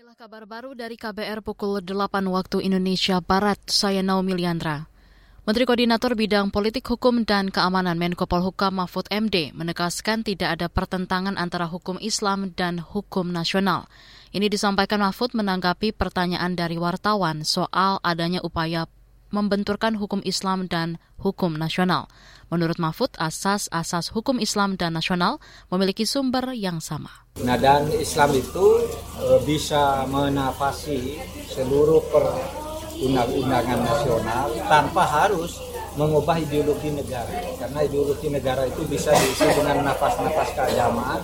Inilah kabar baru dari KBR pukul 8 waktu Indonesia Barat. Saya Naomi Liandra. Menteri Koordinator Bidang Politik Hukum dan Keamanan Menko Polhukam Mahfud MD menegaskan tidak ada pertentangan antara hukum Islam dan hukum nasional. Ini disampaikan Mahfud menanggapi pertanyaan dari wartawan soal adanya upaya membenturkan hukum Islam dan hukum nasional. Menurut Mahfud, asas-asas hukum Islam dan nasional memiliki sumber yang sama. Nah, dan Islam itu e, bisa menafasi seluruh perundang-undangan nasional tanpa harus mengubah ideologi negara karena ideologi negara itu bisa diisi dengan nafas-nafas keagamaan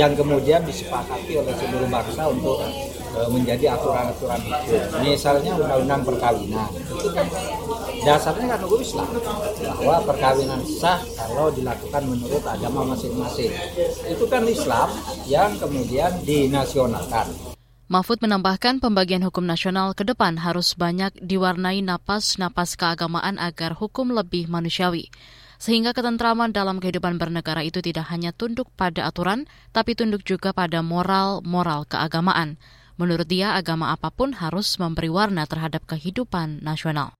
yang kemudian disepakati oleh seluruh bangsa untuk menjadi aturan-aturan hukum misalnya undang-undang perkawinan itu kan dasarnya kan hukum Islam bahwa perkawinan sah kalau dilakukan menurut agama masing-masing itu kan Islam yang kemudian dinasionalkan Mahfud menambahkan pembagian hukum nasional ke depan harus banyak diwarnai napas-napas keagamaan agar hukum lebih manusiawi. Sehingga ketentraman dalam kehidupan bernegara itu tidak hanya tunduk pada aturan, tapi tunduk juga pada moral-moral keagamaan. Menurut dia, agama apa pun harus memberi warna terhadap kehidupan nasional.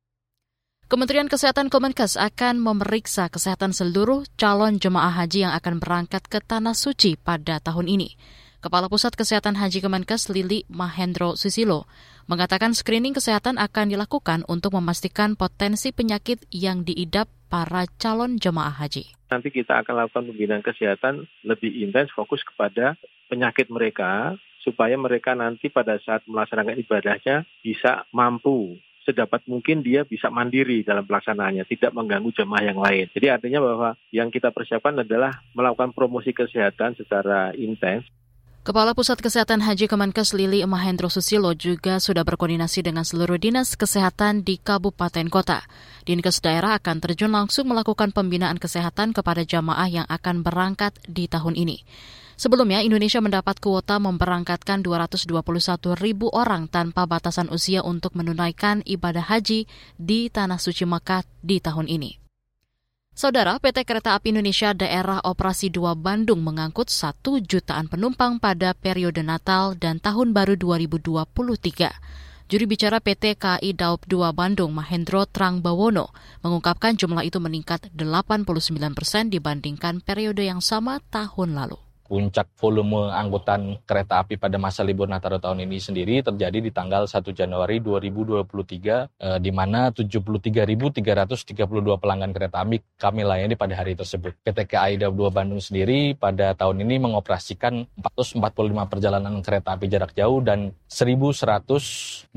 Kementerian Kesehatan Kemenkes akan memeriksa kesehatan seluruh calon jemaah haji yang akan berangkat ke Tanah Suci pada tahun ini. Kepala Pusat Kesehatan Haji Kemenkes Lili Mahendro Susilo mengatakan screening kesehatan akan dilakukan untuk memastikan potensi penyakit yang diidap para calon jemaah haji. Nanti kita akan lakukan pembinaan kesehatan lebih intens fokus kepada penyakit mereka supaya mereka nanti pada saat melaksanakan ibadahnya bisa mampu sedapat mungkin dia bisa mandiri dalam pelaksanaannya, tidak mengganggu jemaah yang lain. Jadi artinya bahwa yang kita persiapkan adalah melakukan promosi kesehatan secara intens Kepala Pusat Kesehatan Haji Kemenkes Lili Mahendro Susilo juga sudah berkoordinasi dengan seluruh dinas kesehatan di kabupaten kota. Dinkes daerah akan terjun langsung melakukan pembinaan kesehatan kepada jamaah yang akan berangkat di tahun ini. Sebelumnya, Indonesia mendapat kuota memberangkatkan 221 ribu orang tanpa batasan usia untuk menunaikan ibadah haji di Tanah Suci Mekah di tahun ini. Saudara, PT Kereta Api Indonesia Daerah Operasi 2 Bandung mengangkut satu jutaan penumpang pada periode Natal dan Tahun Baru 2023. Juri bicara PT KAI Daup 2 Bandung, Mahendro Trangbawono, mengungkapkan jumlah itu meningkat 89 persen dibandingkan periode yang sama tahun lalu puncak volume angkutan kereta api pada masa libur Nataru tahun ini sendiri terjadi di tanggal 1 Januari 2023 eh, di mana 73.332 pelanggan kereta api kami layani pada hari tersebut. PT KAI Daup 2 Bandung sendiri pada tahun ini mengoperasikan 445 perjalanan kereta api jarak jauh dan 1.116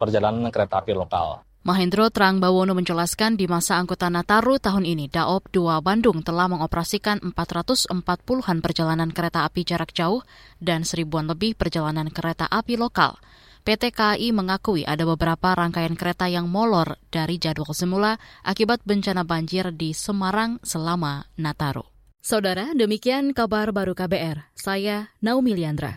perjalanan kereta api lokal. Mahendro Trang Bawono menjelaskan di masa angkutan Nataru tahun ini, Daop 2 Bandung telah mengoperasikan 440-an perjalanan kereta api jarak jauh dan seribuan lebih perjalanan kereta api lokal. PT KAI mengakui ada beberapa rangkaian kereta yang molor dari jadwal semula akibat bencana banjir di Semarang selama Nataru. Saudara, demikian kabar baru KBR. Saya Naomi Liandra.